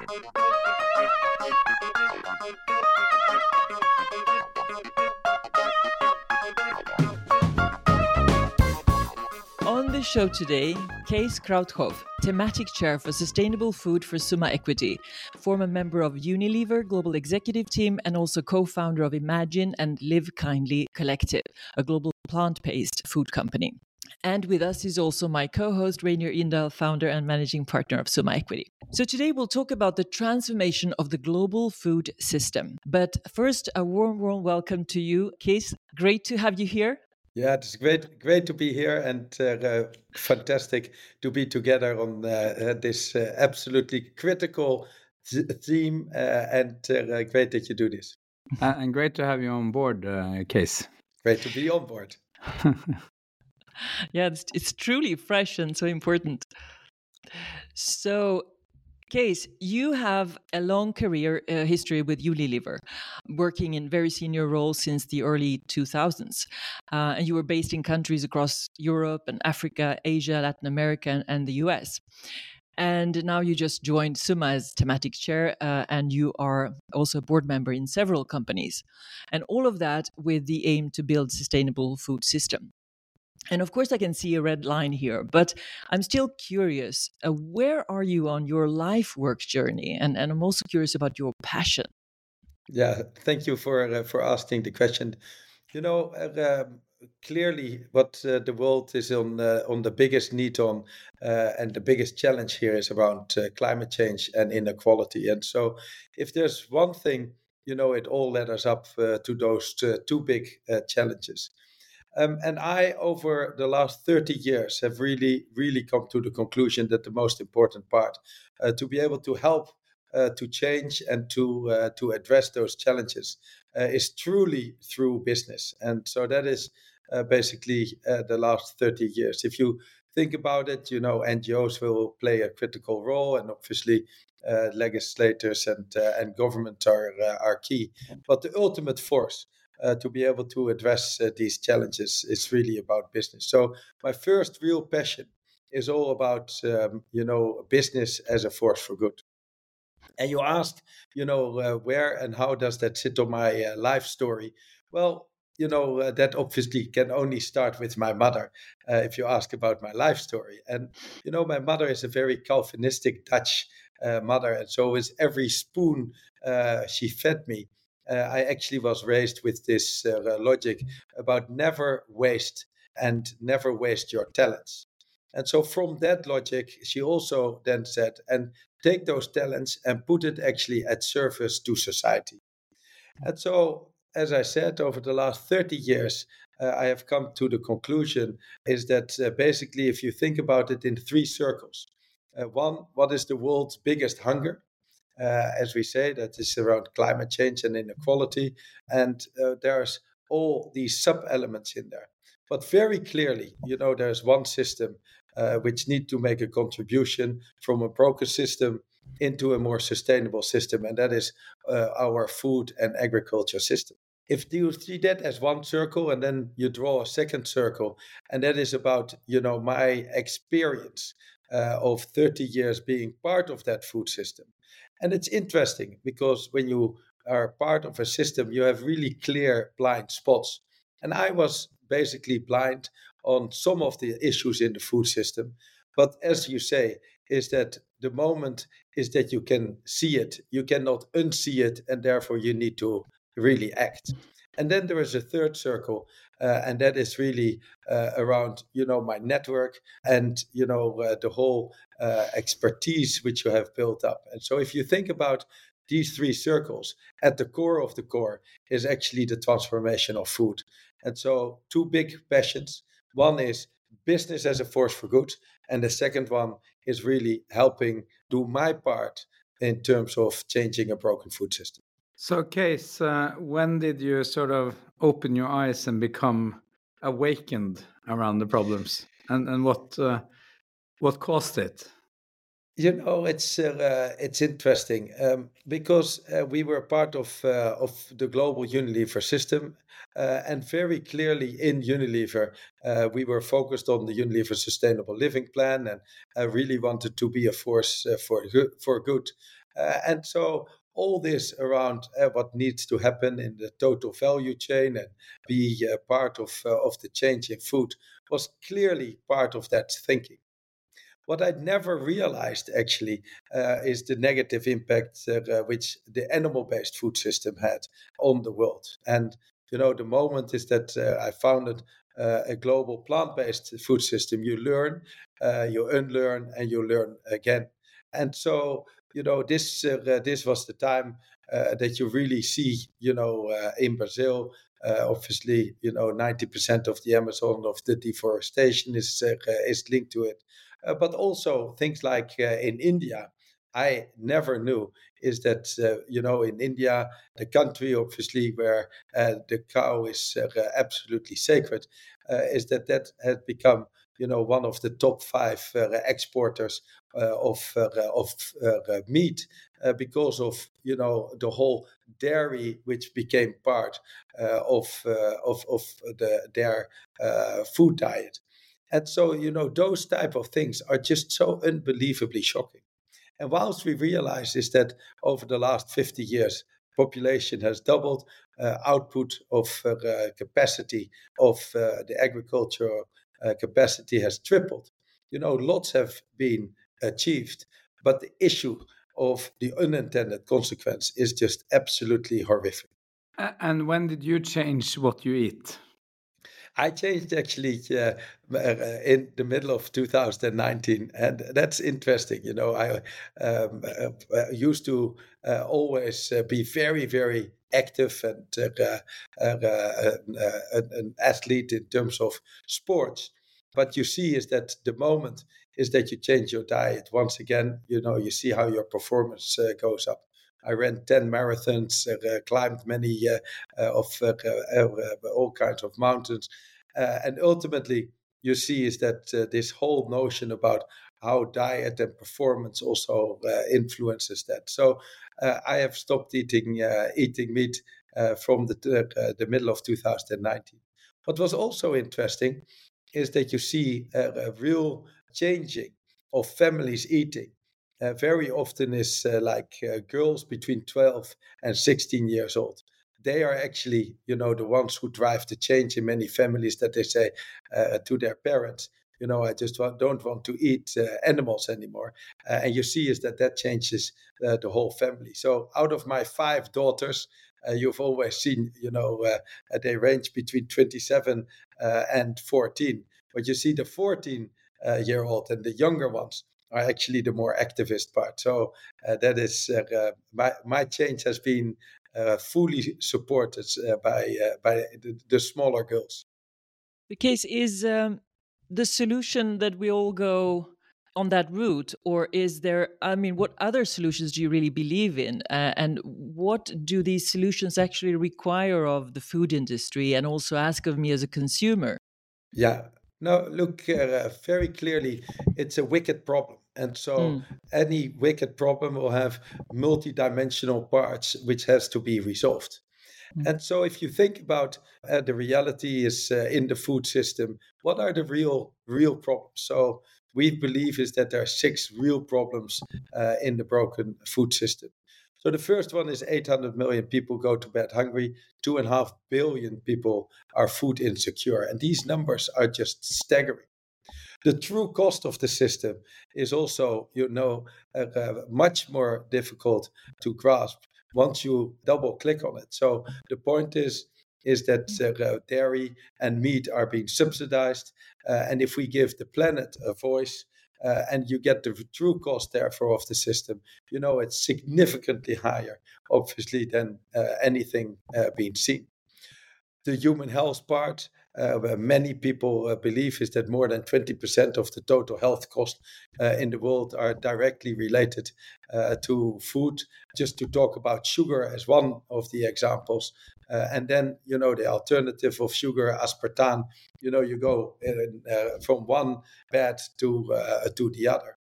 On the show today, Kees Kruythoff, thematic chair for sustainable food for Summa Equity, former member of Unilever Global Executive Team, and also co founder of Imagine and LIVEKINDLY Collective, a global plant based food company. And with us is also my co host, Reynir Indahl, founder and managing partner of Summa Equity. So today we'll talk about the transformation of the global food system. But first, a warm, warm welcome to you, Kees. Great to have you here. Yeah, it's great, great to be here, and uh, fantastic to be together on uh, uh this uh, absolutely critical th- theme. Uh, and uh, great that you do this. and great to have you on board, Kees. Great to be on board. yeah, it's, it's truly fresh and so important. So, Kees, you have a long career uh, history with Unilever, working in very senior roles since the early 2000s. Uh, and you were based in countries across Europe and Africa, Asia, Latin America, and, the US. And now you just joined Summa as thematic chair, uh, and you are also a board member in several companies. And all of that with the aim to build sustainable food system. And of course, I can see a red line here, but I'm still curious uh, where are you on your life work journey? And, and I'm also curious about your passion. Yeah, thank you for, uh, for asking the question. You know, uh, clearly what uh, the world is on uh, on the biggest need on uh, and the biggest challenge here is around climate change and inequality and so if there's one thing you know it all led us up to those two big challenges um, and I, over the last 30 years, have really, really come to the conclusion that the most important part uh, to be able to help uh, to change and to uh, to address those challenges uh, is truly through business. And so that is uh, basically uh, the last 30 years. If you think about it, you know, NGOs will play a critical role, and obviously legislators and and government are are key. But the ultimate force uh, to be able to address uh, these challenges is really about business. So my first real passion is all about um, you know business as a force for good. And you asked, you know, uh, where and how does that sit on my uh, life story? Well, you know, uh, that obviously can only start with my mother uh, if you ask about my life story. And, you know, my mother is a very Calvinistic Dutch uh, mother. And so is every spoon uh, she fed me I actually was raised with this uh, logic about never waste and never waste your talents. And so, from that logic, she also then said, and take those talents and put it actually at service to society. And so, as I said, over the last 30 years, uh, I have come to the conclusion is that uh, basically, if you think about it in three circles, uh, one, what is the world's biggest hunger? Uh, as we say, that is around climate change and inequality. And uh, there's all these sub elements in there. But very clearly, you know, there's one system uh, which need to make a contribution from a broken system into a more sustainable system, and that is uh, our food and agriculture system. If you see that as one circle, and then you draw a second circle, and that is about you know my experience uh, of 30 years being part of that food system, and it's interesting because when you are part of a system, you have really clear blind spots. And I was basically blind on some of the issues in the food system. But as you say, is that the moment is that you can see it, you cannot unsee it, and therefore you need to really act. And then there is a third circle, uh, and that is really uh, around you know my network and you know uh, the whole uh, expertise which you have built up. And so if you think about these three circles, at the core of the core is actually the transformation of food. And so two big passions. One is business as a force for good, and the second one is really helping do my part in terms of changing a broken food system. So, Kees, uh, when did you sort of open your eyes and become awakened around the problems, and and what uh, what caused it? You know, it's uh, it's interesting um, because uh, we were part of uh, of the global Unilever system, uh, and very clearly in Unilever, uh, we were focused on the Unilever Sustainable Living Plan, and I really wanted to be a force uh, for for good and so all this around uh, what needs to happen in the total value chain and be uh, part of, uh, of the change in food was clearly part of that thinking. What I'd never realized actually uh, is the negative impact uh, which the animal based food system had on the world. And, you know, the moment is that uh, I founded a global plant based food system, you learn, you unlearn, and you learn again. And so you know, this uh, this was the time uh, that you really see, you know, uh, in Brazil. obviously, you know, ninety percent of the Amazon of the deforestation is is linked to it, but also things like in India. I never knew is that uh, you know in India, the country obviously where uh, the cow is uh, absolutely sacred, is that that had become you know one of the top five exporters uh, of uh, of uh, meat because of you know the whole dairy which became part of, of of the, their food diet. And so, you know, those type of things are just so unbelievably shocking. And whilst we realize is that over the last 50 years, population has doubled, uh, output of uh, capacity of uh, the agricultural capacity has tripled. You know, lots have been achieved. But the issue of the unintended consequence is just absolutely horrific. And when did you change what you eat? I changed actually uh, uh in the middle of 2019, and that's interesting. You know, I um, uh, uh used to uh, always uh, be very, very active and an athlete in terms of sports. But you see, is that the moment is that you change your diet. Once again, you know, you see how your performance uh, goes up. I ran 10 marathons, uh, climbed many uh, uh of uh, uh, all kinds of mountains. Uh, and ultimately, you see is that uh, this whole notion about how diet and performance also uh, influences that. So I have stopped eating eating meat from the, the middle of 2019. What was also interesting is that you see a, a real changing of families eating uh, very often is uh, like uh, girls between 12 and 16 years old they are actually you know the ones who drive the change in many families that they say uh, to their parents you know i just want, don't want to eat uh, animals anymore. Uh, and you see is that that changes the whole family. So out of my five daughters you've always seen you know they range between 27 and 14 but you see the 14 uh, year old, and the younger ones are actually the more activist part. So uh, that is uh, my my change has been fully supported by by the, the, smaller girls. The case is um, the solution that we all go on that route or is there i mean what other solutions do you really believe in uh, and what do these solutions actually require of the food industry and also ask of me as a consumer yeah no, look uh, very clearly, it's a wicked problem. And so mm. any wicked problem will have multi-dimensional parts which has to be resolved. Mm. And so if you think about uh, the reality is uh, in the food system, what are the real real problems? So we believe is that there are six real problems uh, in the broken food system. So the first one is 800 million people go to bed hungry. Two and a half billion people are food insecure. And these numbers are just staggering. The true cost of the system is also, you know, uh, uh, much more difficult to grasp once you double click on it. So the point is, is that uh, dairy and meat are being subsidized. Uh, and if we give the planet a voice, uh, and you get the true cost therefore of the system you know it's significantly higher obviously than uh, anything uh, being seen the human health part where many people uh, believe is that more than 20% of the total health cost uh, in the world are directly related to food. Just to talk about sugar as one of the examples, uh, and then, you know, the alternative of sugar, aspartame, you know, you go in, uh, from one bed to, uh, to the other.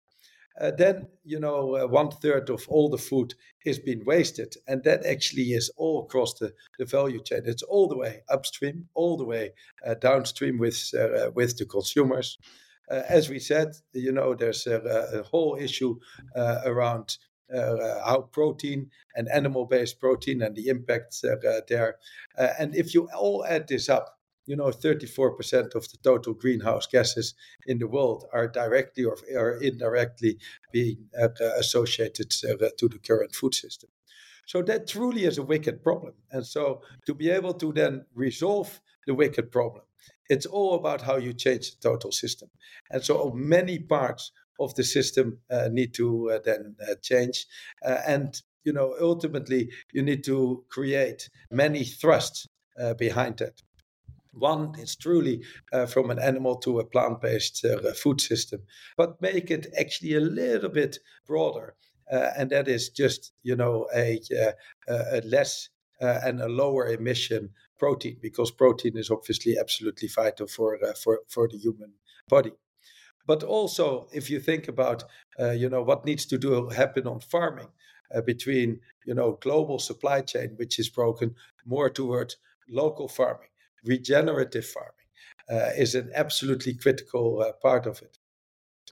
Uh, then you know uh, one third of all the food is being wasted and that actually is all across the, the value chain it's all the way upstream all the way uh, downstream with with the consumers as we said you know there's a, a whole issue around uh, how protein and animal-based protein and the impacts uh, there. Uh, and if you all add this up, you know, 34% of the total greenhouse gases in the world are directly or, or indirectly being uh, associated uh, to the current food system. So that truly is a wicked problem. And so to be able to then resolve the wicked problem, it's all about how you change the total system. And so many parts of the system uh, need to uh, then uh, change. Uh, and you know, ultimately, you need to create many thrusts uh, behind that. One is truly uh, from an animal to a plant based uh, food system, but make it actually a little bit broader. Uh, and that is just, you know, a, uh, a less uh, and a lower emission protein, because protein is obviously absolutely vital for, uh, for, for the human body. But also, if you think about, you know, what needs to do happen on farming, between you know global supply chain which is broken more towards local farming regenerative farming uh, is an absolutely critical uh, part of it.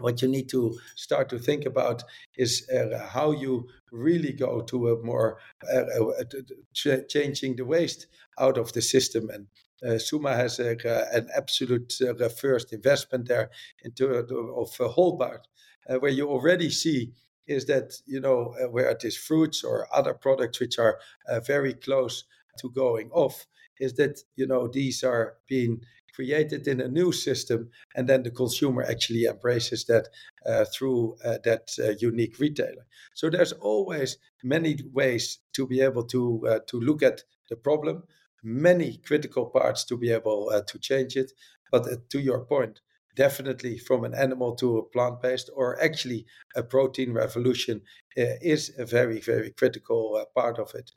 What you need to start to think about is uh, how you really go to a more uh, uh, ch- changing the waste out of the system. And uh, Summa has a, an absolute first investment there into of uh, Holbard, where you already see is that you know where it is fruits or other products which are very close to going off is that you know these are being created in a new system, and then the consumer actually embraces that uh, through uh, that uh, unique retailer. So there's always many ways to be able to uh, to look at the problem, many critical parts to be able uh, to change it. But uh, to your point, definitely from an animal to a plant based, or actually a protein revolution, is a very very critical part of it.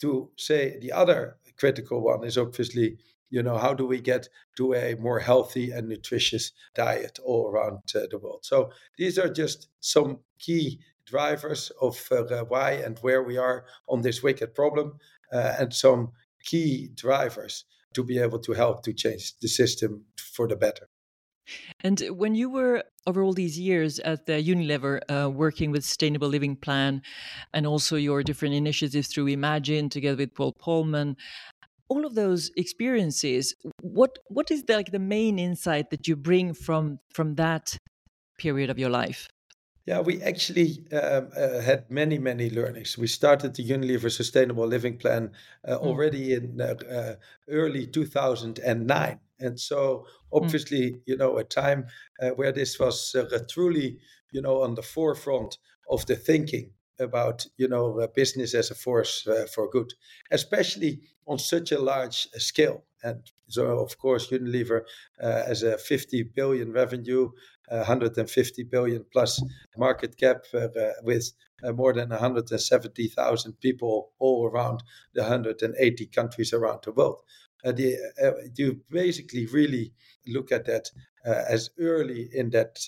To say the other critical one is obviously you know how do we get to a more healthy and nutritious diet all around uh, the world? So these are just some key drivers of uh, why and where we are on this wicked problem uh, and some key drivers to be able to help to change the system for the better and when you were over all these years at the Unilever, uh, working with Sustainable Living Plan, and also your different initiatives through Imagine together with Paul Polman, all of those experiences, what what is the, like the main insight that you bring from from that period of your life? Yeah, we actually um, uh, had many, many learnings. We started the Unilever Sustainable Living Plan uh, mm. already in uh, uh early 2009. And so, hmm. obviously, mm. you know, a time uh, where this was uh, truly, you know, on the forefront of the thinking about, you know, business as a force for good, especially on such a large scale. And so, of course, Unilever as a 50 billion revenue, 150 billion plus market cap uh, with uh, more than 170,000 people all around the 180 countries around the world. Uh, the, you basically really look at that as early in that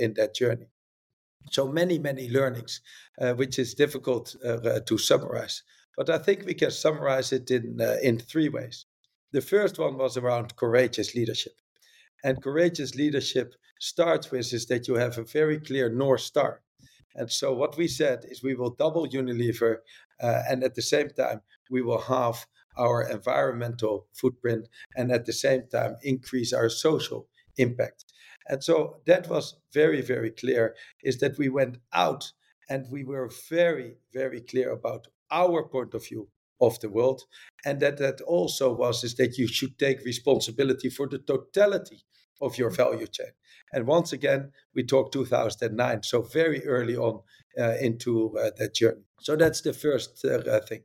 in that journey. So many, many learnings, uh, which is difficult uh, to summarize. But I think we can summarize it in uh, in three ways. The first one was around courageous leadership. And courageous leadership starts with is that you have a very clear North Star. And so what we said is we will double Unilever, uh, and at the same time, we will halve our environmental footprint, and at the same time, increase our social impact. And so that was very, very clear is that we went out and we were very, very clear about our point of view of the world and that that also was is that you should take responsibility for the totality of your value chain. And once again, we talk 2009, so very early on uh, into uh, that journey. So that's the first uh, thing.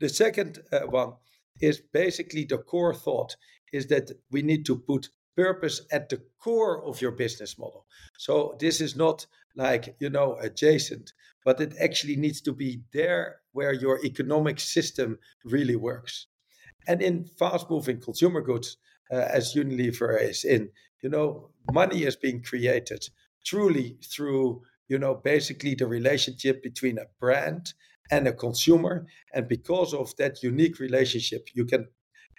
The second uh, one is basically the core thought is that we need to put purpose at the core of your business model. So this is not like, you know, adjacent, but it actually needs to be there where your economic system really works. And in fast moving consumer goods, uh, as Unilever is in. You know, money is being created truly through, you know, basically the relationship between a brand and a consumer. And because of that unique relationship, you can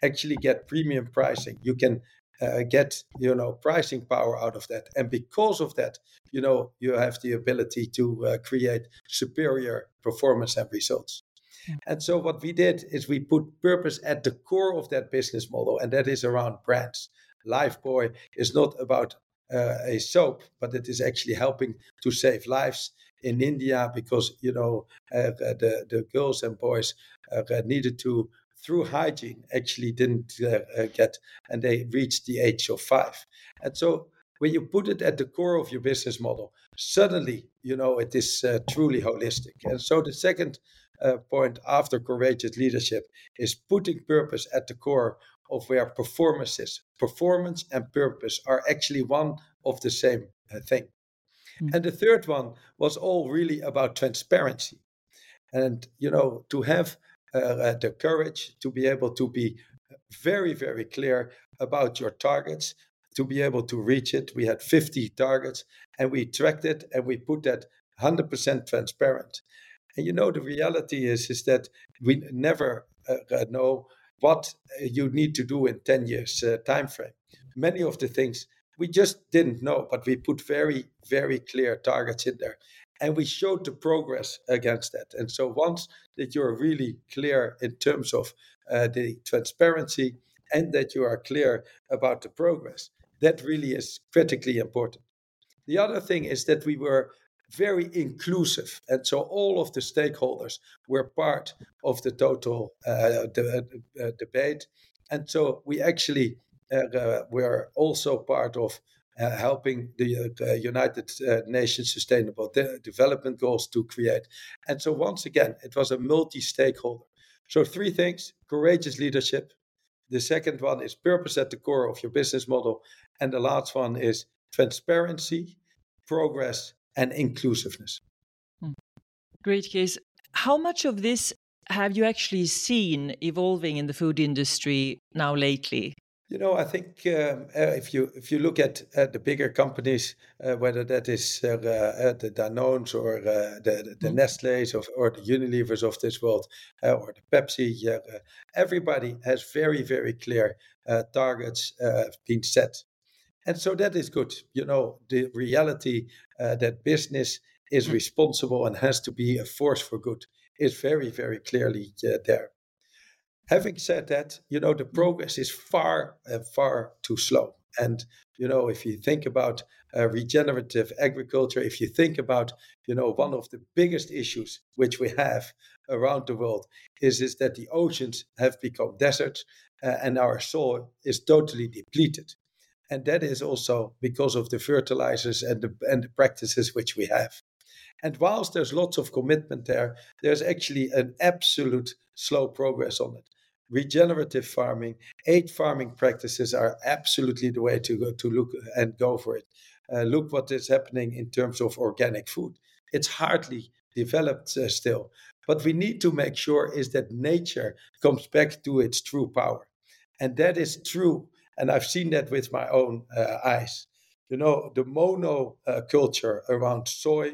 actually get premium pricing. You can uh, get you know pricing power out of that and because of that you know you have the ability to uh, create superior performance and results yeah. and so what we did is we put purpose at the core of that business model and that is around brands lifebuoy is not about uh, a soap but it is actually helping to save lives in india because you know uh, the, the girls and boys uh, needed to through hygiene actually didn't uh, uh, get, and they reached the age of five. And so when you put it at the core of your business model, suddenly you know it is uh, truly holistic. And so the second uh, point after courageous leadership is putting purpose at the core of where performance is. Performance and purpose are actually one of the same uh, thing. Mm. And the third one was all really about transparency. And you know to have uh, the courage to be able to be very, very clear about your targets, to be able to reach it. We had 50 targets and we tracked it and we put that 100% transparent. And you know, the reality is, is that we never uh, uh know what you need to do in 10 years uh, time frame. Many of the things we just didn't know, but we put very, very clear targets in there and we showed the progress against that. And so once that you're really clear in terms of uh, the transparency and that you are clear about the progress, that really is critically important. The other thing is that we were very inclusive, and so all of the stakeholders were part of the total uh, the, uh, debate, and so we actually were also part of uh, helping the uh, United uh, Nations Sustainable De- Development Goals to create. And so, once again, it was a multi stakeholder. So, three things courageous leadership. The second one is purpose at the core of your business model. And the last one is transparency, progress, and inclusiveness. Hmm. Great Kees. How much of this have you actually seen evolving in the food industry now lately? You know, I think um, uh, if you if you look at uh, the bigger companies, uh, whether that is uh, uh, the Danones or uh, the the mm. Nestle's of, or the Unilevers of this world, or the Pepsi, everybody has very very clear targets being set, and so that is good. You know, the reality that business is mm. responsible and has to be a force for good is very very clearly there. Having said that, you know, the progress is far, and far too slow. And, you know, if you think about uh, regenerative agriculture, if you think about, you know, one of the biggest issues which we have around the world is, is that the oceans have become deserts uh, and our soil is totally depleted. And that is also because of the fertilizers and the, and the practices which we have. And whilst there's lots of commitment there, there's actually an absolute slow progress on it regenerative farming, eight farming practices are absolutely the way to go to look and go for it. Uh, look what is happening in terms of organic food. It's hardly developed uh, still, but we need to make sure is that nature comes back to its true power, and that is true. And I've seen that with my own uh, eyes. You know, the mono uh, culture around soy,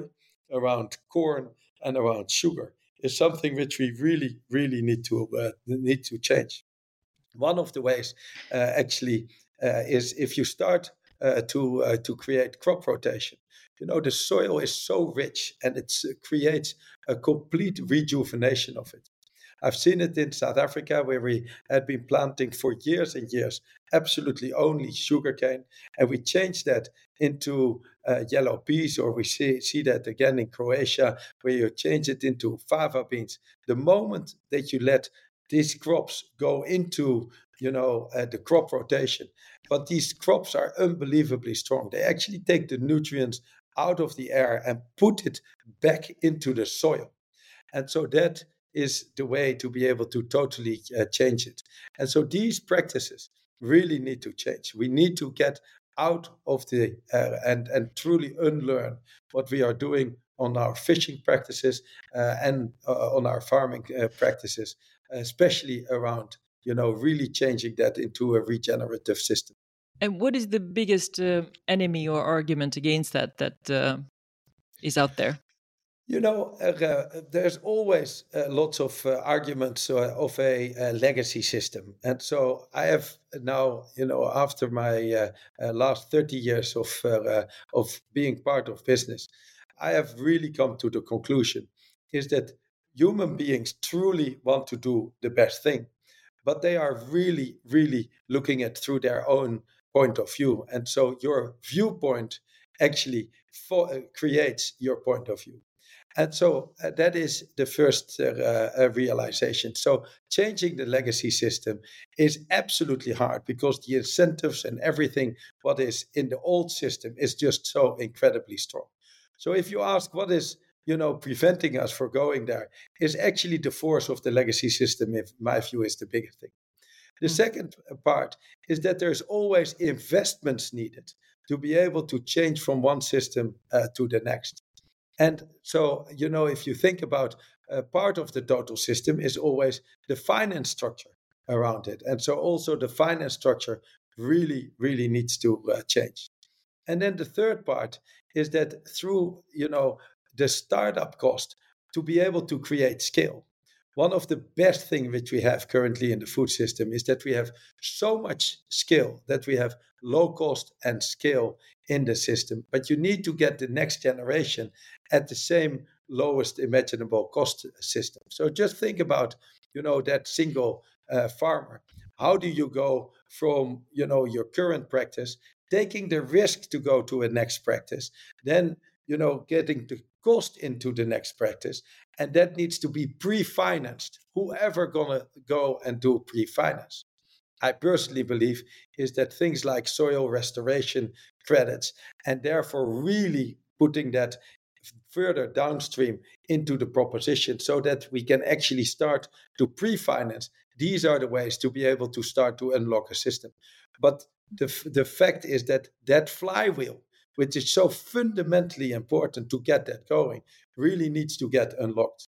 around corn, and around sugar is something which we really, really need to uh, need to change. One of the ways, uh, actually, uh, is if you start uh, to uh, to create crop rotation. You know, the soil is so rich, and it creates a complete rejuvenation of it. I've seen it in South Africa where we had been planting for years and years absolutely only sugarcane, and we changed that into uh, yellow peas, or we see, see that again in Croatia where you change it into fava beans. The moment that you let these crops go into you know uh, the crop rotation but these crops are unbelievably strong they actually take the nutrients out of the air and put it back into the soil and so that is the way to be able to totally uh, change it. And so these practices really need to change. We need to get out of the uh, and and truly unlearn what we are doing on our fishing practices uh, and uh, on our farming uh, practices, especially around you know really changing that into a regenerative system. And what is the biggest uh, enemy or argument against that that is out there? You know, uh, there's always uh, lots of uh, arguments uh, of a, a, legacy system. And so I have now, you know, after my uh, uh, last 30 years of, of being part of business, I have really come to the conclusion is that human beings truly want to do the best thing, but they are really, really looking at through their own point of view. And so your viewpoint actually for, creates your point of view. And so uh, that is the first uh, uh, realization. So changing the legacy system is absolutely hard because the incentives and everything what is in the old system is just so incredibly strong. So if you ask what is you know preventing us from going there is actually the force of the legacy system in my view is the biggest thing. The mm. second part is that there's always investments needed to be able to change from one system uh, to the next. And so, you know, if you think about uh, part of the total system is always the finance structure around it. And so also the finance structure really, really needs to uh, change. And then the third part is that through, you know, the startup cost to be able to create scale. One of the best things which we have currently in the food system is that we have so much skill that we have low cost and scale in the system. But you need to get the next generation at the same lowest imaginable cost system. So just think about, you know, that single uh, farmer. How do you go from, you know, your current practice, taking the risk to go to a next practice, then, you know, getting the cost into the next practice, and that needs to be pre-financed. Whoever gonna go and do pre-finance? I personally believe is that things like soil restoration credits and therefore really putting that further downstream into the proposition so that we can actually start to pre-finance these are the ways to be able to start to unlock a system but the, the fact is that that flywheel which is so fundamentally important to get that going really needs to get unlocked.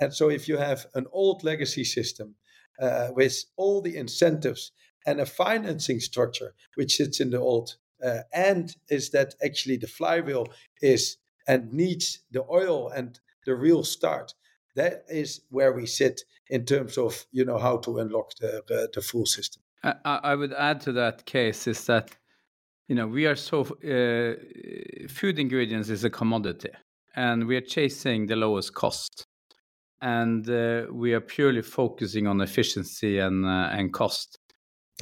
And so if you have an old legacy system uh, with all the incentives and a financing structure which sits in the old uh, and is that actually the flywheel is and needs the oil and the real start that is where we sit in terms of you know how to unlock the the, the full system. I, I, would add to that Kees is that you know we are so uh, food ingredients is a commodity and we are chasing the lowest cost and uh, we are purely focusing on efficiency and uh, and cost.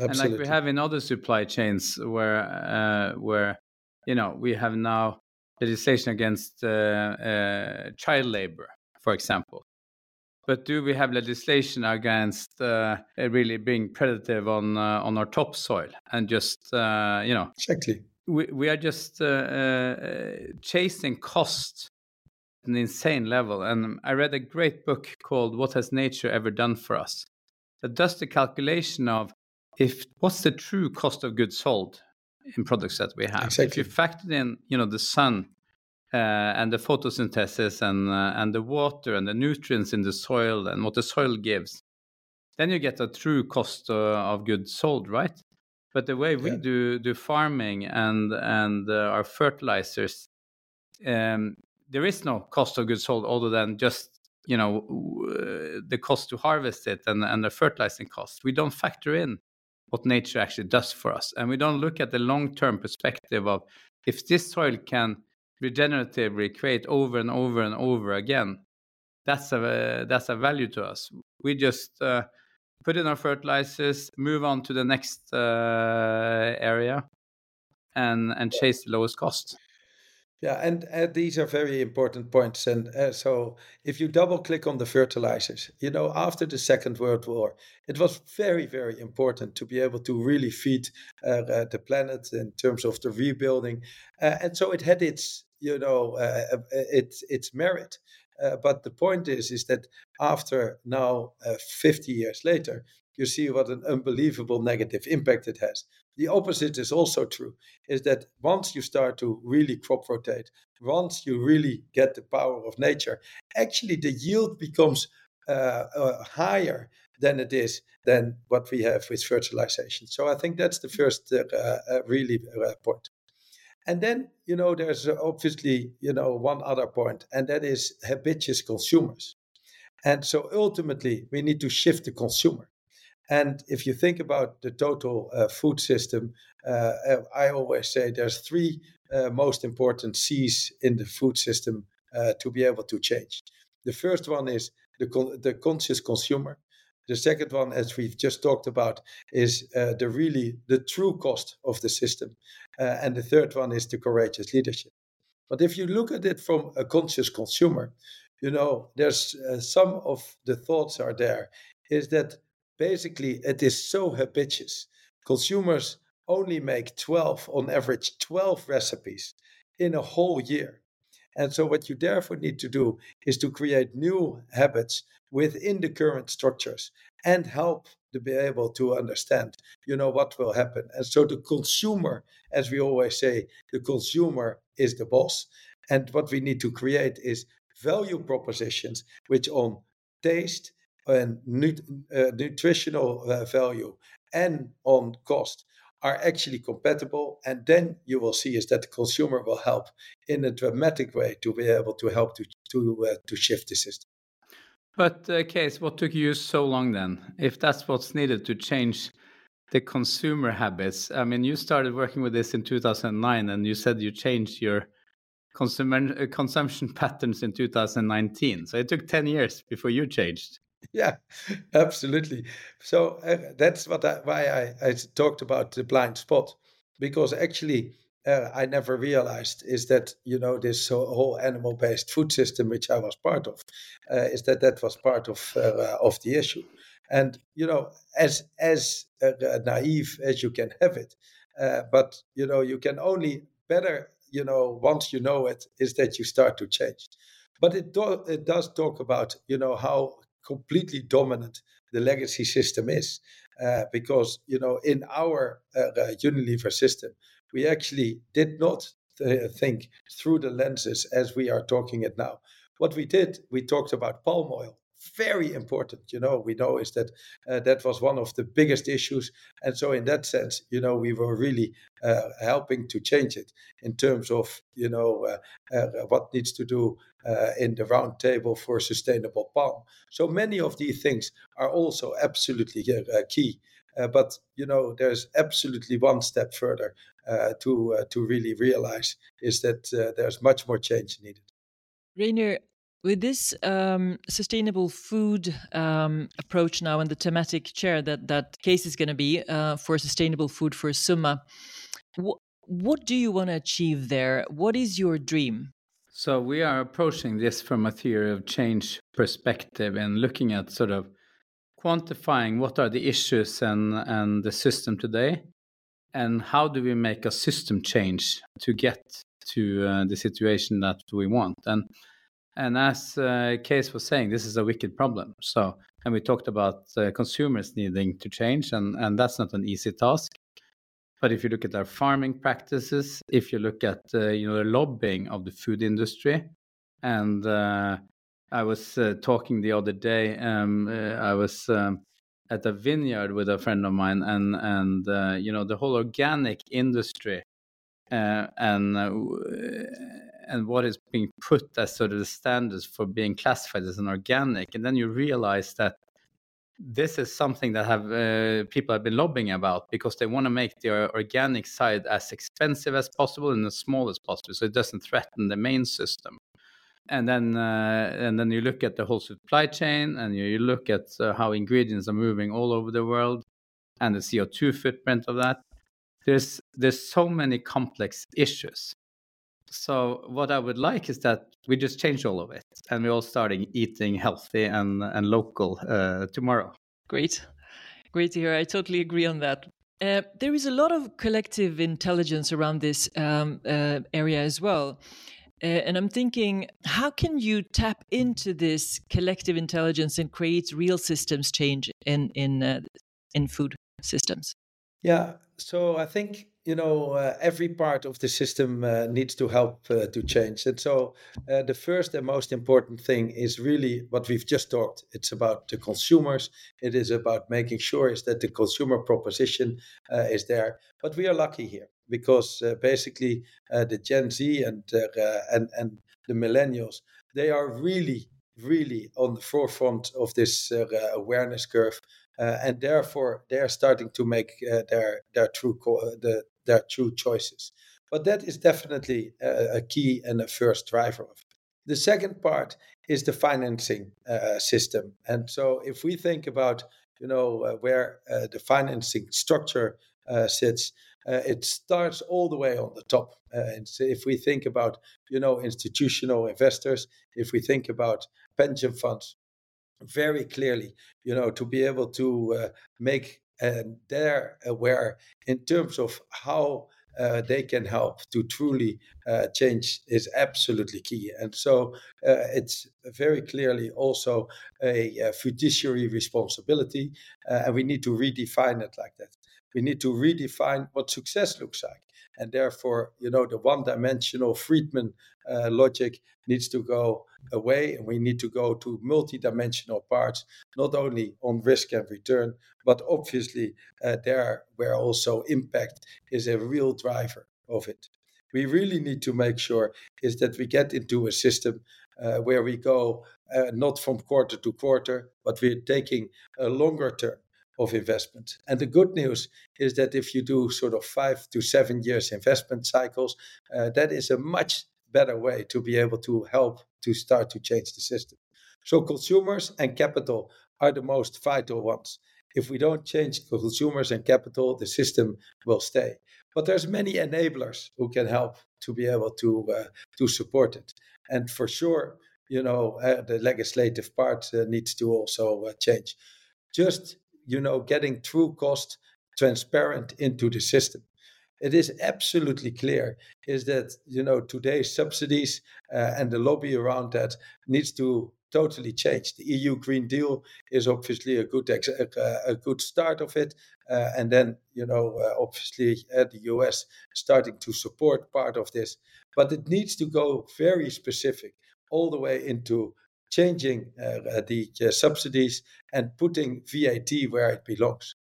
Absolutely. And like we have in other supply chains where uh, where you know we have now legislation against uh, uh, child labor, for example. But do we have legislation against uh, really being predative on on our topsoil and just you know exactly? We we are just chasing cost an insane level. And I read a great book called What Has Nature Ever Done for Us? That does the calculation of if what's the true cost of goods sold in products that we have. Exactly. If you factor in, you know, the sun uh, and the photosynthesis and uh, and the water and the nutrients in the soil and what the soil gives, then you get a true cost uh, of goods sold, right? But the way we yeah. do do farming and and our fertilizers, um, there is no cost of goods sold other than just you know the cost to harvest it and, and the fertilizing cost we don't factor in what nature actually does for us and we don't look at the long-term perspective of if this soil can regeneratively create over and over and over again that's a that's a value to us we just uh, put in our fertilizers move on to the next uh, area and and chase the lowest cost yeah, and, and these are very important points. And uh, so, if you double click on the fertilizers, you know, after the Second World War, it was very, very important to be able to really feed uh, uh, the planet in terms of the rebuilding. Uh, and so, it had its, you know, uh, uh, its merit. but the point is, is that after now 50 years later, you see what an unbelievable negative impact it has. The opposite is also true, is that once you start to really crop rotate, once you really get the power of nature, actually the yield becomes uh, uh, higher than it is than what we have with fertilization. So I think that's the first uh, uh really uh, point. And then, you know, there's obviously, you know, one other point, and that is habituous consumers. And so ultimately, we need to shift the consumer. And if you think about the total uh, food system, uh, uh I always say there's three uh, most important C's in the food system uh, to be able to change. The first one is the, con- the conscious consumer. The second one, as we've just talked about, is uh, the really the true cost of the system, uh, and the third one is the courageous leadership. But if you look at it from a conscious consumer, you know there's uh, some of the thoughts are there. Is that basically it is so habituous. Consumers only make 12 on average 12 recipes in a whole year and so, what you therefore need to do is to create new habits within the current structures and help to be able to understand, you know, what will happen. And so, the consumer, as we always say, the consumer is the boss. And what we need to create is value propositions which on taste and nut- uh, nutritional uh, value and on cost are actually compatible. And then you will see is that the consumer will help in a dramatic way to be able to help to to uh, to shift the system. But uh, Kees, what took you so long then? If that's what's needed to change the consumer habits, I mean, you started working with this in 2009, and you said you changed your consumer uh, consumption patterns in 2019. So it took 10 years before you changed. Yeah, absolutely. So uh, that's what I, why I, I talked about the blind spot, because actually uh, I never realized is that you know this whole animal-based food system, which I was part of, uh, is that that was part of uh, of the issue, and you know as as uh, naive as you can have it, uh, but you know you can only better you know once you know it is that you start to change. But it do, it does talk about you know how completely dominant the legacy system is. Uh, because you know in our uh, uh Unilever system, we actually did not th- think through the lenses as we are talking it now. What we did, we talked about palm oil very important. You know, we know is that uh, that was one of the biggest issues, and so in that sense, you know, we were really uh, helping to change it in terms of you know uh, uh what needs to do uh, in the round table for sustainable palm. So many of these things are also absolutely uh, key. but you know, there's absolutely one step further to to really realize is that there's much more change needed. Reynir, with this um, sustainable food um, approach now and the thematic chair that that Kees is going to be uh, for sustainable food for Summa, wh- what do you want to achieve there? What is your dream? So we are approaching this from a theory of change perspective and looking at sort of quantifying what are the issues and and the system today, and how do we make a system change to get to uh, the situation that we want and and as uh, Kees was saying, this is a wicked problem. So, and we talked about uh, consumers needing to change, and, and that's not an easy task. But if you look at our farming practices, if you look at uh, you know the lobbying of the food industry, and uh, I was uh, talking the other day, um, uh, I was um, at a vineyard with a friend of mine, and and you know the whole organic industry, and and what is being put as sort of the standards for being classified as an organic. And then you realize that this is something that have uh, people have been lobbying about because they want to make the organic side as expensive as possible and as small as possible so it doesn't threaten the main system. And then uh, and then you look at the whole supply chain and you, you look at uh, how ingredients are moving all over the world and the CO2 footprint of that. There's there's so many complex issues so what I would like is that we just change all of it, and we're all starting eating healthy and and local uh, tomorrow. Great, great to hear. I totally agree on that. Uh, there is a lot of collective intelligence around this um, uh, area as well. Uh, and I'm thinking, how can you tap into this collective intelligence and create real systems change in in uh, in food systems? Yeah, so I think you know uh, every part of the system uh, needs to help uh, to change. And so uh, the first and most important thing is really what we've just talked. It's about the consumers. It is about making sure is that the consumer proposition uh, is there. But we are lucky here because uh, basically the Gen Z and and and the millennials they are really really on the forefront of this awareness curve, uh, and therefore they are starting to make uh, their their true co- the, their true choices. But that is definitely a, a, key and a first driver of it. The second part is the financing system, and so if we think about you know where the financing structure sits. Uh, it starts all the way on the top. Uh, and so if we think about, you know, institutional investors, if we think about pension funds very clearly, you know, to be able to uh, make uh, their aware in terms of how uh, they can help to truly uh, change is absolutely key. And so uh, it's very clearly also a, a fiduciary responsibility, uh, and we need to redefine it like that. We need to redefine what success looks like. And therefore, you know, the one dimensional Friedman uh, logic needs to go away and we need to go to multi-dimensional parts not only on risk and return but obviously uh, there where also impact is a real driver of it we really need to make sure is that we get into a system uh, where we go uh, not from quarter to quarter but we're taking a longer term of investment. And the good news is that if you do sort of five to seven years investment cycles, uh, that is a much better way to be able to help to start to change the system. So consumers and capital are the most vital ones. If we don't change consumers and capital, the system will stay. But there's many enablers who can help to be able to uh, to support it. And for sure, you know, uh, the legislative part uh, needs to also uh, change. Just you know, getting true cost transparent into the system it is absolutely clear is that you know today's subsidies uh, and the lobby around that needs to totally change. The EU Green Deal is obviously a good ex- a good start of it, uh, and then you know uh, obviously uh, the US starting to support part of this, but it needs to go very specific all the way into changing uh, the uh, subsidies and putting VAT where it belongs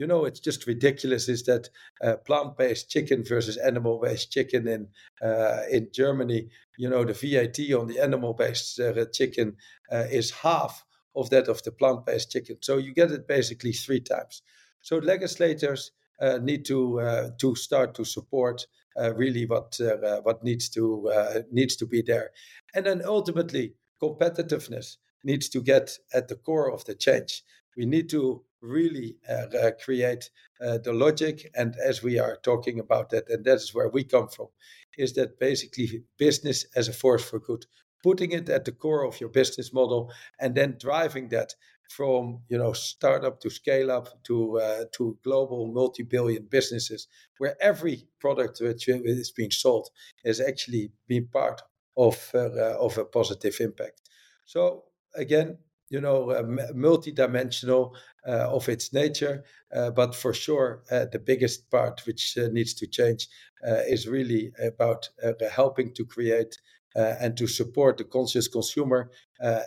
you know, it's just ridiculous. Is that uh, plant-based chicken versus animal-based chicken in uh, in Germany? You know, the VAT on the animal-based uh, chicken uh, is half of that of the plant-based chicken. So you get it basically three times. So legislators uh, need to uh, to start to support really what what needs to needs to be there, and then ultimately competitiveness needs to get at the core of the change. We need to really uh, uh, create uh, the logic. And as we are talking about that, and that is where we come from, is that basically business as a force for good, putting it at the core of your business model, and then driving that from you know startup to scale up to uh, to global multi-billion businesses, where every product which is being sold is actually being part of uh, of a positive impact. So again, you know, uh, multi-dimensional uh, Uh, of its nature. Uh, but for sure, uh, the biggest part which uh, needs to change uh, is really about uh, helping to create uh, and to support the conscious consumer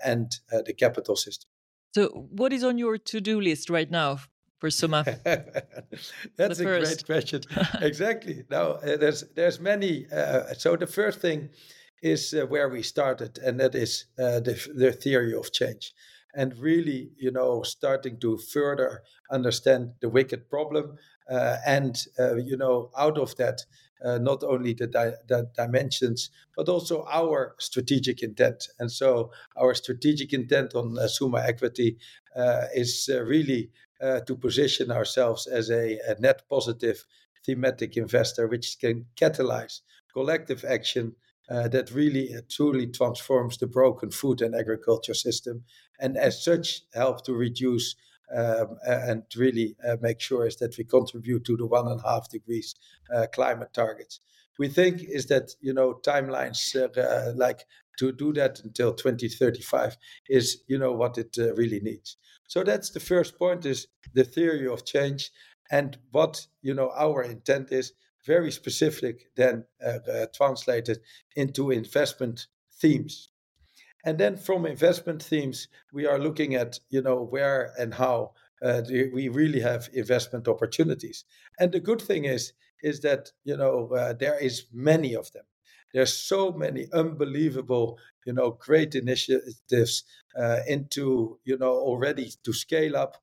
and the capital system. So, what is on your to-do list right now for Summa? That's a great question. exactly. Now, there's there's many. so the first thing is where we started, and that is the the theory of change and really, you know, starting to further understand the wicked problem. Uh, and, uh, you know, out of that, uh, not only the, di- the, dimensions, but also our strategic intent. And so, our strategic intent on uh, Summa Equity uh, is uh, really to position ourselves as a, a, net positive thematic investor, which can catalyze collective action uh, that really uh, truly transforms the broken food and agriculture system, and as such help to reduce um, and really uh, make sure is that we contribute to the one and a half degrees uh, climate targets. We think is that you know timelines uh, like to do that until 2035 is you know what it really needs. So that's the first point is the theory of change and what you know our intent is very specific, then uh, uh, translated into investment themes. And then from investment themes, we are looking at you know where and how uh, we really have investment opportunities. And the good thing is is that you know uh, there is many of them. There's so many unbelievable, you know, great initiatives uh, into you know already to scale up,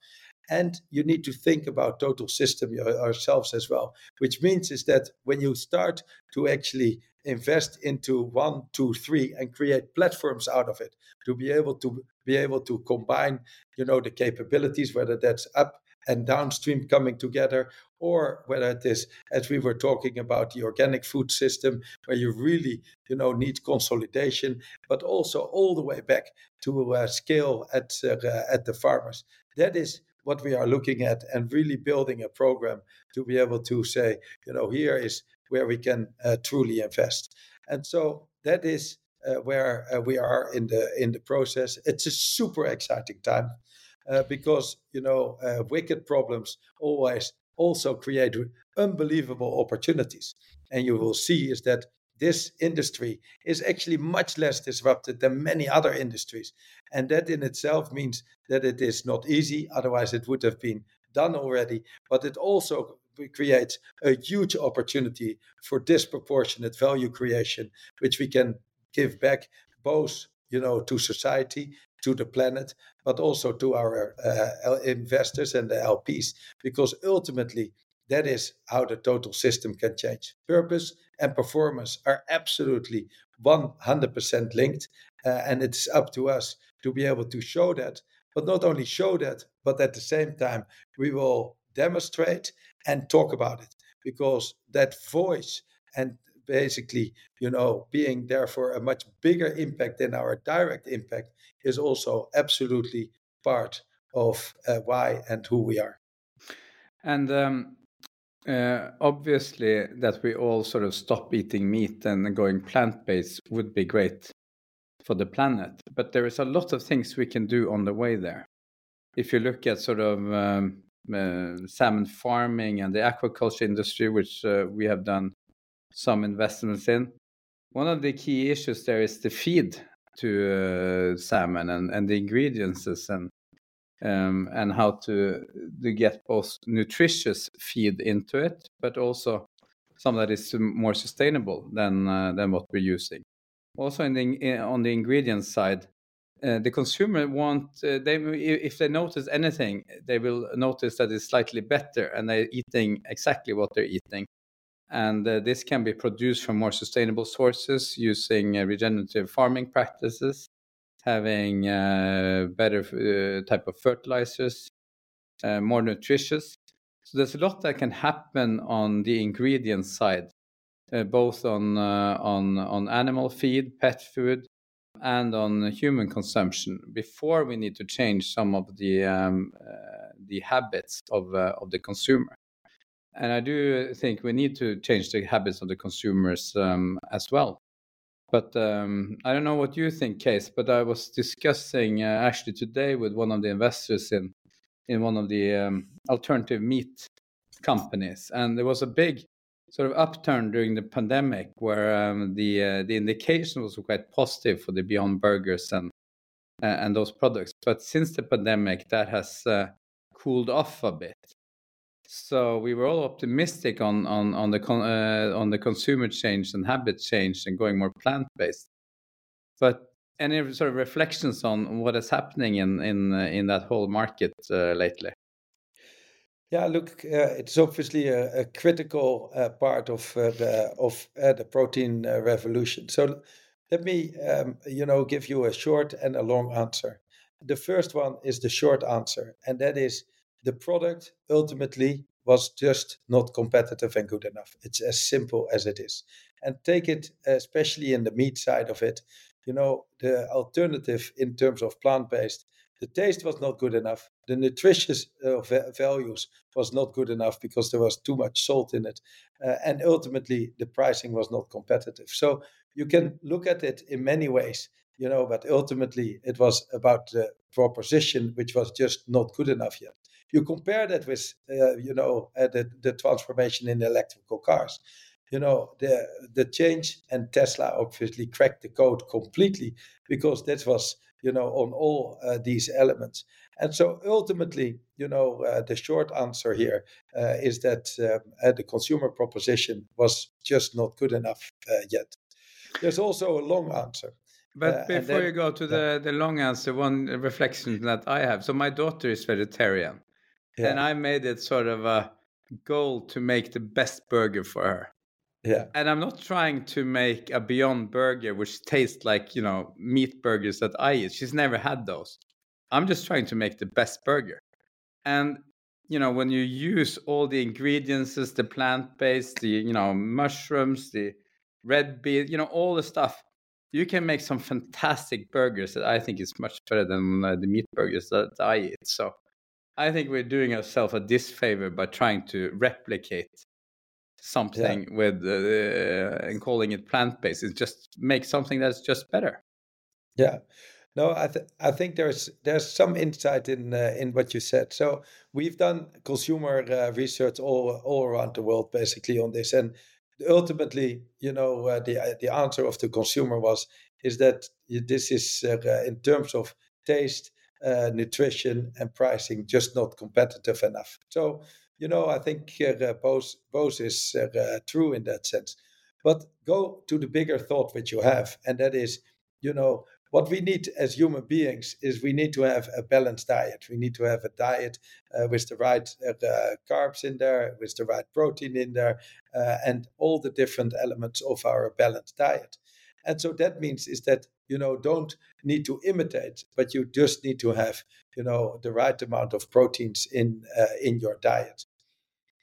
and you need to think about total system ourselves as well. Which means is that when you start to actually invest into one, two, three, and create platforms out of it to be able to be able to combine, you know, the capabilities, whether that's up and downstream coming together, or whether it is, as we were talking about, the organic food system, where you really, you know, need consolidation, but also all the way back to uh, scale at uh, at the farmers. That is what we are looking at, and really building a program to be able to say, you know, here is where we can uh, truly invest. And so that is uh, where uh, we are in the in the process. It's a super exciting time uh, because you know uh, wicked problems always also create unbelievable opportunities. And you will see is that this industry is actually much less disrupted than many other industries. And that in itself means that it is not easy, otherwise, it would have been done already. But it also creates a huge opportunity for disproportionate value creation, which we can give back both you know to society to the planet but also to our uh, investors and the lps because ultimately that is how the total system can change. Purpose and performance are absolutely 100% linked uh, and it's up to us to be able to show that but not only show that but at the same time we will demonstrate and talk about it because that voice and basically you know being there for a much bigger impact than our direct impact is also absolutely part of uh, why and who we are. And um, uh, obviously that we all sort of stop eating meat and going plant-based would be great for the planet but there is a lot of things we can do on the way there if you look at sort of um, uh, salmon farming and the aquaculture industry, which uh, we have done some investments in. One of the key issues there is the feed to uh, salmon and, and the ingredients and um, and how to to get both nutritious feed into it, but also some that is more sustainable than uh, than what we're using. Also, in the, in, on the ingredient side, uh, the consumer want uh, they if they notice anything they will notice that it's slightly better and they're eating exactly what they're eating and uh, this can be produced from more sustainable sources using uh, regenerative farming practices having uh, better type of fertilizers more nutritious so there's a lot that can happen on the ingredient side both on on on animal feed pet food and on human consumption before we need to change some of the um, uh, the habits of uh, of the consumer. And I do think we need to change the habits of the consumers um, as well. But um, I don't know what you think, Kees. But I was discussing uh, actually today with one of the investors in in one of the um, alternative meat companies, and there was a big sort of upturn during the pandemic, where um, the uh, the indication was quite positive for the Beyond Burgers and uh, and those products. But since the pandemic, that has uh, cooled off a bit. So we were all optimistic on on on the con- uh, on the consumer change and habit change and going more plant based. But any sort of reflections on what is happening in in uh, in that whole market uh, lately? Yeah, look, uh, it's obviously a, a critical uh, part of uh, the of uh, the protein uh, revolution. So let me, um, you know, give you a short and a long answer. The first one is the short answer, and that is the product ultimately was just not competitive and good enough. It's as simple as it is. And take it, especially in the meat side of it, you know, the alternative in terms of plant based the taste was not good enough. The nutritious uh, values was not good enough because there was too much salt in it. Uh, and ultimately, the pricing was not competitive. So you can look at it in many ways, you know, but ultimately it was about the proposition, which was just not good enough yet. You compare that with, uh, you know, uh, the, the transformation in electrical cars you know the the change and tesla obviously cracked the code completely because that was you know, on all uh, these elements. And so ultimately, you know, uh, the short answer here uh, is that um, uh, the consumer proposition was just not good enough uh, yet. There's also a long answer. But uh, before then, you go to the, the long answer, one reflection that I have. So my daughter is vegetarian, yeah. and I made it sort of a goal to make the best burger for her. Yeah. And I'm not trying to make a Beyond Burger which tastes like, you know, meat burgers that I eat. She's never had those. I'm just trying to make the best burger. And, you know, when you use all the ingredients, the plant based, the, you know, mushrooms, the red bean, you know, all the stuff, you can make some fantastic burgers that I think is much better than uh, the meat burgers that I eat. So I think we're doing ourselves a disfavor by trying to replicate something yeah. with uh, and calling it plant based. It just make something that's just better. Yeah. No, I th- I think there's there's some insight in uh, in what you said. So we've done consumer uh, research all all around the world basically on this, and ultimately, you know, uh, the uh, the answer of the consumer was is that this is uh, in terms of taste, nutrition, and pricing just not competitive enough. So you know, I think uh, both both is uh, true in that sense. But go to the bigger thought which you have, and that is, you know, what we need as human beings is we need to have a balanced diet. We need to have a diet uh, with the right uh, carbs in there, with the right protein in there, uh, and all the different elements of our balanced diet. And so that means is that you know don't need to imitate, but you just need to have you know the right amount of proteins in uh, in your diet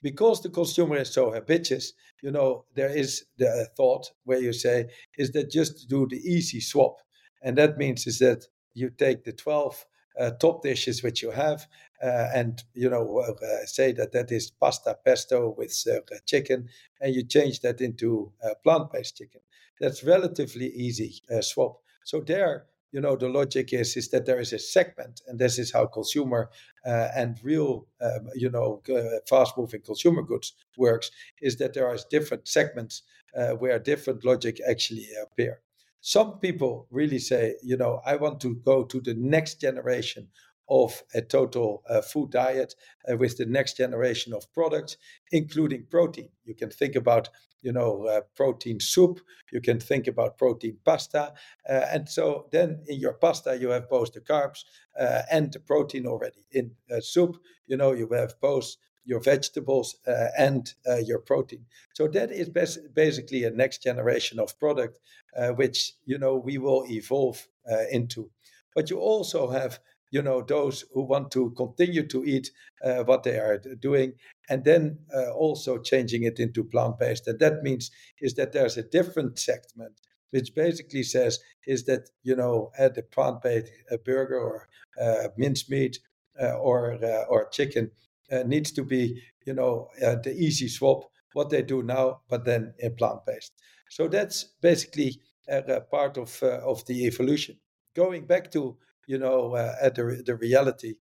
because the consumer is so habituous, you know, there is the thought where you say, is that just do the easy swap? And that means is that you take the 12 uh, top dishes which you have uh, and, you know, uh, say that that is pasta pesto with uh, chicken and you change that into uh, plant-based chicken. That's relatively easy uh, swap. So there you know the logic is is that there is a segment and this is how consumer uh, and real um, you know uh, fast moving consumer goods works is that there are different segments uh, where different logic actually appear some people really say you know i want to go to the next generation of a total uh, food diet uh, with the next generation of products, including protein. You can think about, you know, uh, protein soup. You can think about protein pasta, uh, and so then in your pasta you have both the carbs uh, and the protein already. In uh, soup, you know, you have both your vegetables and your protein. So that is bas- basically a next generation of product, which you know we will evolve into. But you also have you know those who want to continue to eat uh, what they are doing and then uh, also changing it into plant-based. And that means is that there's a different segment which basically says is that you know at the plant-based uh, burger or uh, mincemeat uh, or uh, or chicken needs to be you know the easy swap what they do now but then in plant-based. So that's basically a part of of the evolution. Going back to you know, uh, at the, the reality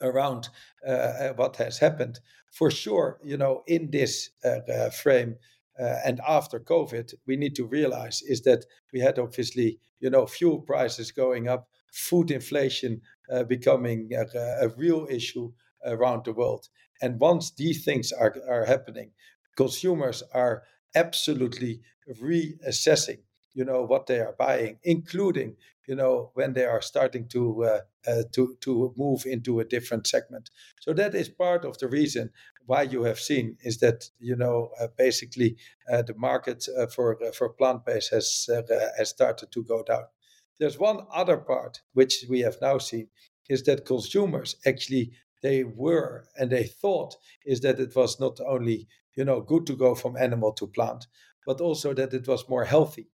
around uh, uh, what has happened. For sure, you know, in this uh, frame uh, and after COVID, we need to realize is that we had obviously, you know, fuel prices going up, food inflation uh, becoming a, a, real issue around the world. And once these things are, are happening, consumers are absolutely reassessing you know what they are buying, including you know when they are starting to uh, uh, to to move into a different segment. So that is part of the reason why you have seen is that you know uh, basically uh, the market uh, for uh, for plant based has has started to go down. There's one other part which we have now seen is that consumers actually they were and they thought is that it was not only you know good to go from animal to plant but also that it was more healthy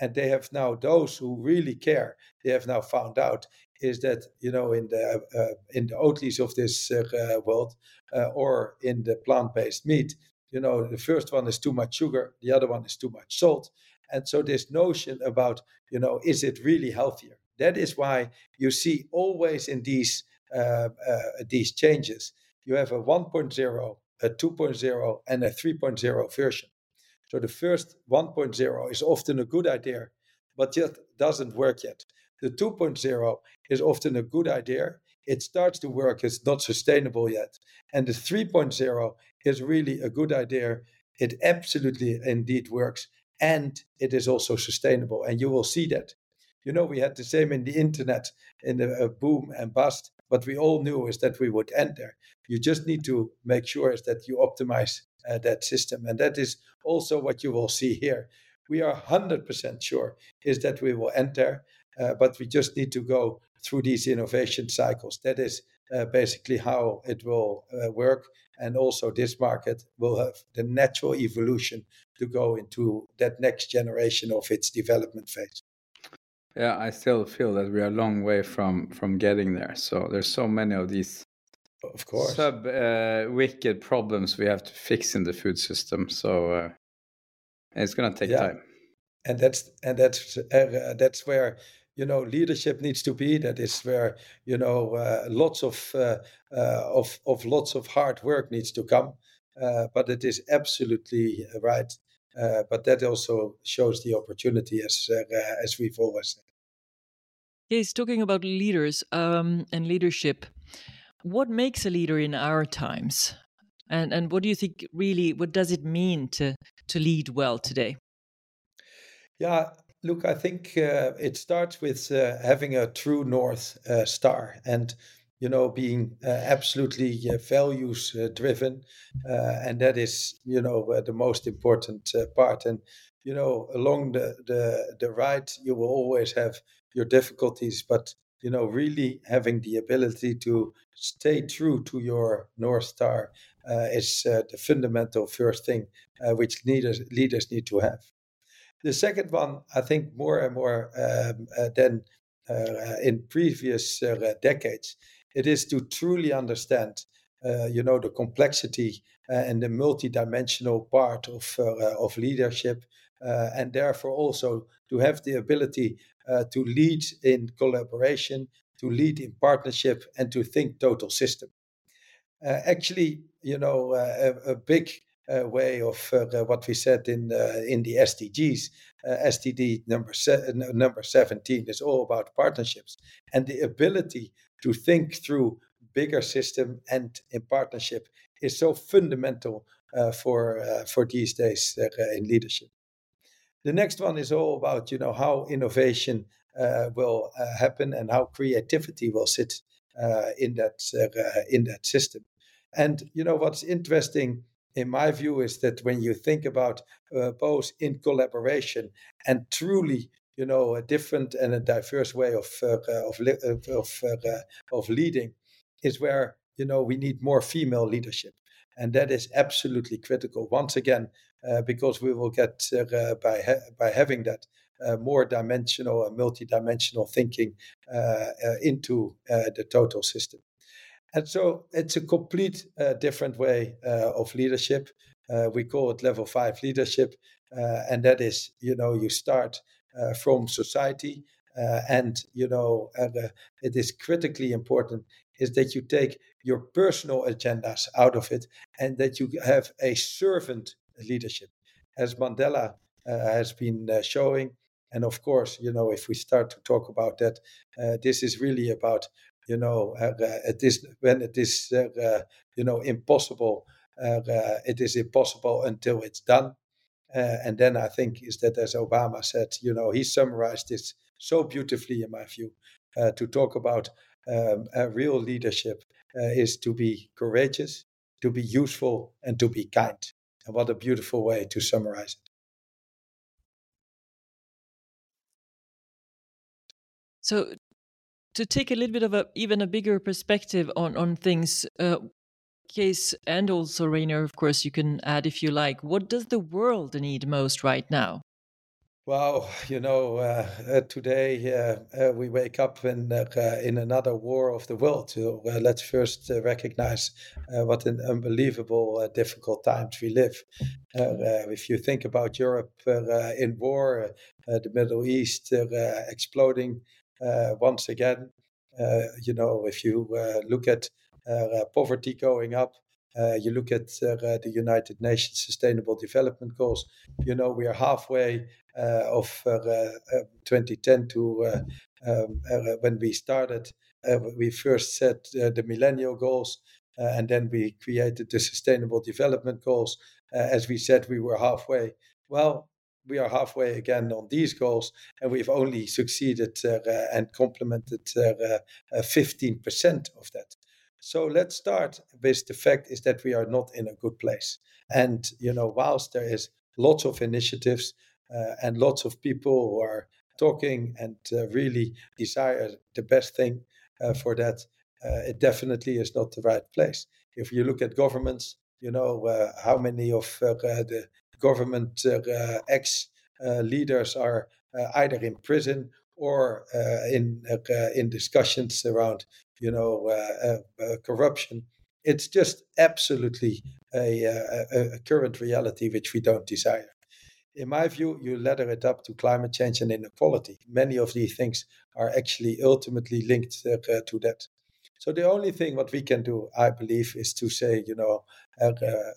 and they have now those who really care they have now found out is that you know in the uh, in the Oatlys of this uh, world uh, or in the plant-based meat you know the first one is too much sugar the other one is too much salt. And so this notion about you know is it really healthier? That is why you see always in these uh, uh, these changes you have a 1.0 a 2.0 and a 3.0 version so the first 1.0 is often a good idea, but just doesn't work yet. The 2.0 is often a good idea. It starts to work, it's not sustainable yet. And the 3.0 is really a good idea. It absolutely indeed works and it is also sustainable. And you will see that. You know, we had the same in the internet in the uh, boom and bust. What we all knew is that we would end there. You just need to make sure is that you optimize uh, that system. And that is also what you will see here. We are 100% sure is that we will enter, uh, but we just need to go through these innovation cycles. That is uh, basically how it will uh, work. And also, this market will have the natural evolution to go into that next generation of its development phase. Yeah, I still feel that we are a long way from from getting there. So there's so many of these of course sub uh, wicked problems we have to fix in the food system. So uh, it's going to take yeah. time. And that's and that's uh, that's where you know leadership needs to be. That is where you know uh, lots of uh, uh, of of lots of hard work needs to come. but it is absolutely right. but that also shows the opportunity, as as we've always said. Yes, talking about leaders um, and leadership, what makes a leader in our times? And and what do you think really what does it mean to to lead well today? Yeah, look, I think uh, it starts with uh, having a true north uh, star and you know being uh, absolutely uh, values uh, driven, and that is you know the most important part. And you know along the, the the ride, you will always have your difficulties, but you know really having the ability to stay true to your north star uh, is uh, the fundamental first thing uh, which leaders leaders need to have. The second one, I think, more and more um, than in previous decades, it is to truly understand, you know, the complexity and the multidimensional part of of leadership, and therefore also to have the ability uh, to lead in collaboration, to lead in partnership, and to think total system. Uh, actually, you know, uh, a, a, big uh, way of uh, what we said in in the SDGs, SDG number se- number seventeen is all about partnerships and the ability to think through bigger system and in partnership is so fundamental for for these days in leadership. The next one is all about you know how innovation uh, will uh, happen and how creativity will sit uh, in that in that system. And you know what's interesting in my view is that when you think about uh, both in collaboration and truly you know a different and a diverse way of uh, of of, uh, of leading is where you know we need more female leadership and that is absolutely critical once again uh, because we will get uh, by ha- by having that uh, more dimensional and multidimensional thinking into the total system and so it's a complete uh, different way uh, of leadership. Uh, we call it level five leadership. Uh, and that is, you know, you start uh, from society. Uh, and, you know, it is critically important is that you take your personal agendas out of it and that you have a servant leadership. As Mandela uh, has been uh, showing, and of course, you know, if we start to talk about that, uh, this is really about you know, uh, it is when it is, uh, you know, impossible. Uh, it is impossible until it's done. and then I think is that, as Obama said, you know, he summarized this so beautifully, in my view, to talk about um, real leadership is to be courageous, to be useful, and to be kind. And what a beautiful way to summarize it. So, to take a little bit of a even a bigger perspective on on things uh, Kees and also Reynir of course you can add if you like what does the world need most right now well, you know, uh, uh, today uh, uh we wake up in uh, in another war of the world. So let's first recognize what an unbelievable difficult times we live. if you think about Europe in war, the Middle East exploding, uh, once again. Uh, you know, if you uh, look at poverty going up, Uh, you look at uh, the United Nations Sustainable Development Goals. You know we are halfway uh, of 2010 to um, when we started. we first set the Millennial Goals, and then we created the Sustainable Development Goals. as we said, we were halfway. Well, we are halfway again on these goals, and we've only succeeded uh, and complemented uh, 15% of that. So let's start with the fact is that we are not in a good place. And, you know, whilst there is lots of initiatives uh, and lots of people who are talking and uh, really desire the best thing uh, for that, it definitely is not the right place. If you look at governments, you know, how many of the government uh, ex uh, leaders are uh, either in prison or in in discussions around you know corruption. It's just absolutely a, a, a current reality which we don't desire in my view, you ladder it up to climate change and inequality. Many of these things are actually ultimately linked uh, to that. So the only thing what we can do, I believe, is to say, you know, uh,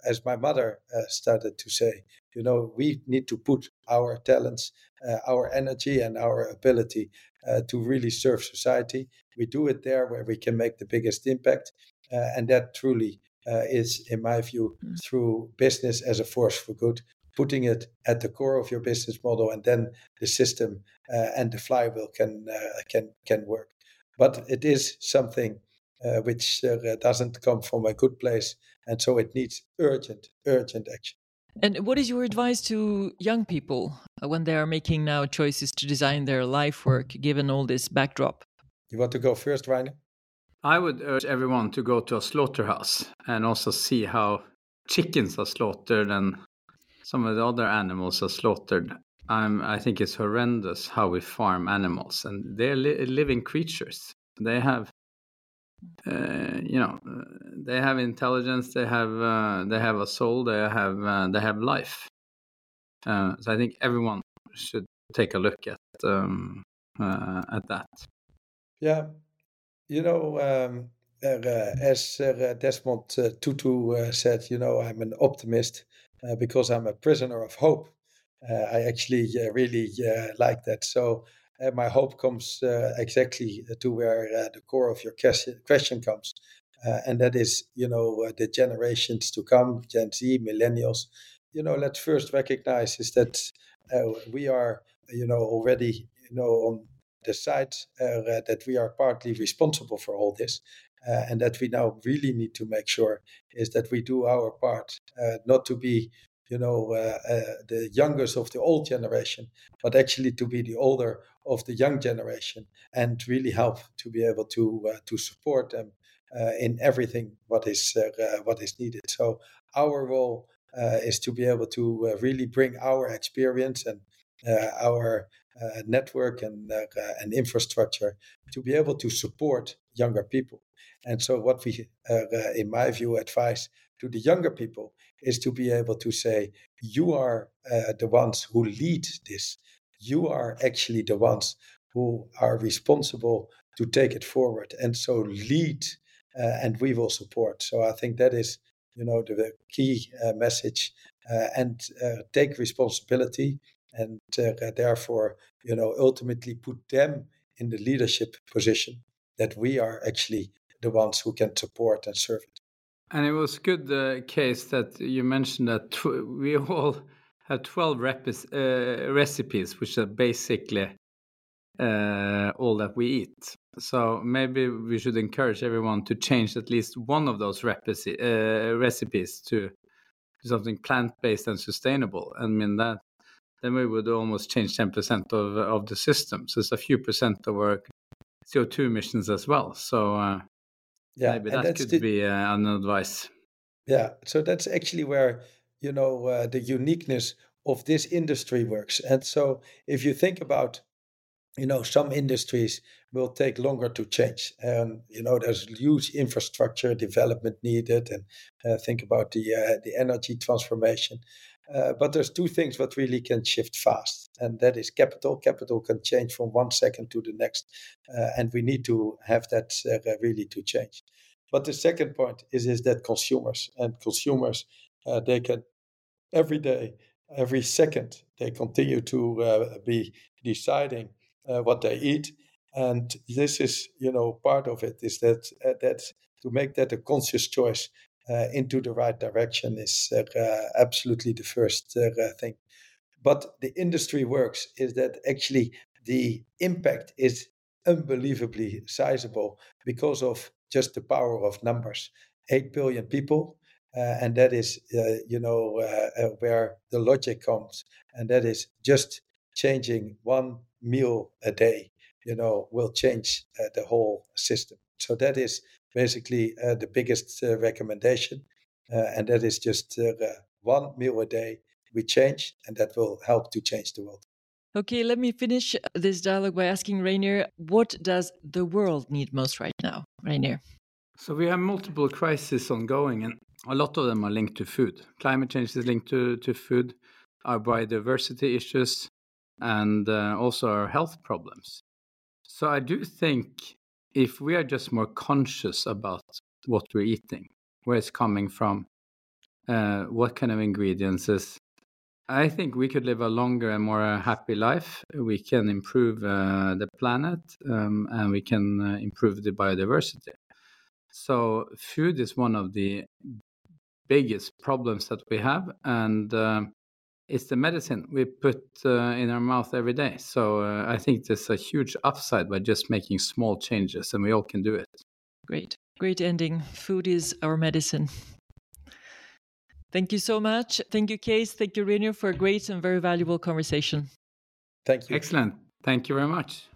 as my mother uh, started to say, you know, we need to put our talents, uh, our energy, and our ability uh, to really serve society. We do it there where we can make the biggest impact, uh, and that truly uh, is, in my view, mm. through business as a force for good. Putting it at the core of your business model, and then the system and the flywheel can can can work. But it is something uh, which uh, doesn't come from a good place. And so it needs urgent, urgent action. And what is your advice to young people uh, when they are making now choices to design their life work, given all this backdrop? You want to go first, Reynir? I would urge everyone to go to a slaughterhouse and also see how chickens are slaughtered and some of the other animals are slaughtered. I'm, I think it's horrendous how we farm animals, and they're li- living creatures. They have uh, you know uh, they have intelligence they have uh, they have a soul they have uh, they have life. Uh, so i think everyone should take a look at um, at that. Yeah. You know um, as desmond tutu said you know i'm an optimist because i'm a prisoner of hope. I actually really like that. So uh, my hope comes uh, exactly to where uh, the core of your question comes. and that is, you know, the generations to come, Gen Z, millennials. You know, let's first recognize is that we are, you know, already, you know, on the side that we are partly responsible for all this. Uh, and that we now really need to make sure is that we do our part, uh, not to be, you know, uh, uh, the youngest of the old generation, but actually to be the older of the young generation and really help to be able to uh, to support them uh, in everything what is uh, uh what is needed. So our role uh, is to be able to really bring our experience and our network and and infrastructure to be able to support younger people. And so, what we, in my view, advise to the younger people is to be able to say, you are uh, the ones who lead this. You are actually the ones who are responsible to take it forward. And so lead uh, and we will support. So i think that is you know the key uh, message uh, and uh, take responsibility and uh, therefore you know ultimately put them in the leadership position that we are actually the ones who can support and serve it and it was good uh, case that you mentioned that we all have 12 uh, recipes, which are basically uh, all that we eat. So maybe we should encourage everyone to change at least one of those uh, recipes to something plant-based and sustainable. I mean that then we would almost change 10% of of the system. So it's a few percent of our CO2 emissions as well. So uh, yeah, maybe that could the, be uh, an advice. Yeah, so that's actually where you know uh, the uniqueness of this industry works and so if you think about you know some industries will take longer to change and you know there's huge infrastructure development needed and uh, think about the uh, the energy transformation uh, but there's two things that really can shift fast and that is capital. Capital can change from one second to the next uh, and we need to have that uh, really to change. But the second point is is that consumers and consumers uh, they can every day, every second, they continue to uh, be deciding uh, what they eat, and this is you know part of it is that that to make that a conscious choice into the right direction is uh, absolutely the first thing. But the industry works is that actually the impact is unbelievably sizable because of just the power of numbers. 8 billion people, uh, and that is, uh, you know, uh, uh, where the logic comes, and that is just changing one meal a day, you know, will change uh, the whole system. So that is basically uh, the biggest recommendation, and that is just one meal a day we change, and that will help to change the world. Okay, let me finish this dialogue by asking Reynir, what does the world need most right now? Reynir. So we have multiple crises ongoing, and a lot of them are linked to food. Climate change is linked to, to food, our biodiversity issues, and uh, also our health problems. So I do think if we are just more conscious about what we're eating, where it's coming from, uh, what kind of ingredients is, I think we could live a longer and more happy life. We can improve uh, the planet um, and we can uh, improve the biodiversity. So, food is one of the biggest problems that we have, and uh, it's the medicine we put uh, in our mouth every day. So, uh, I think there's a huge upside by just making small changes, and we all can do it. Great, great ending. Food is our medicine. Thank you so much. Thank you, Kees. Thank you, Reynir, for a great and very valuable conversation. Thank you. Excellent. Thank you very much.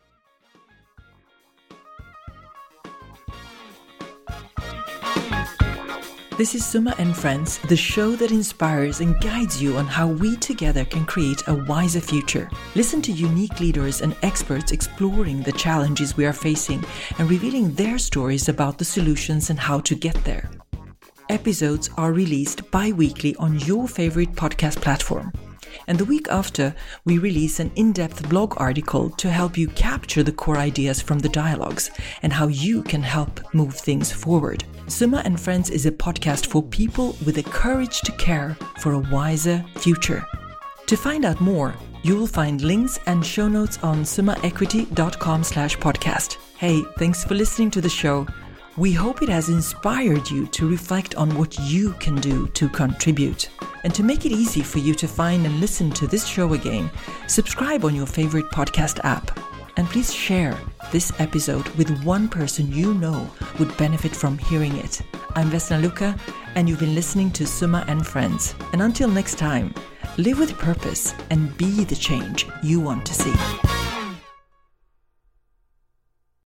This is Summa and Friends, the show that inspires and guides you on how we together can create a wiser future. Listen to unique leaders and experts exploring the challenges we are facing and revealing their stories about the solutions and how to get there. Episodes are released bi weekly on your favorite podcast platform. And the week after, we release an in depth blog article to help you capture the core ideas from the dialogues and how you can help move things forward. Summa and Friends is a podcast for people with the courage to care for a wiser future. To find out more, you will find links and show notes on summaequity.com slash podcast. Hey, thanks for listening to the show. We hope it has inspired you to reflect on what you can do to contribute. And to make it easy for you to find and listen to this show again, subscribe on your favorite podcast app. And please share this episode with one person you know would benefit from hearing it. I'm Vesna Luca, and you've been listening to Summa and Friends. And until next time, live with purpose and be the change you want to see.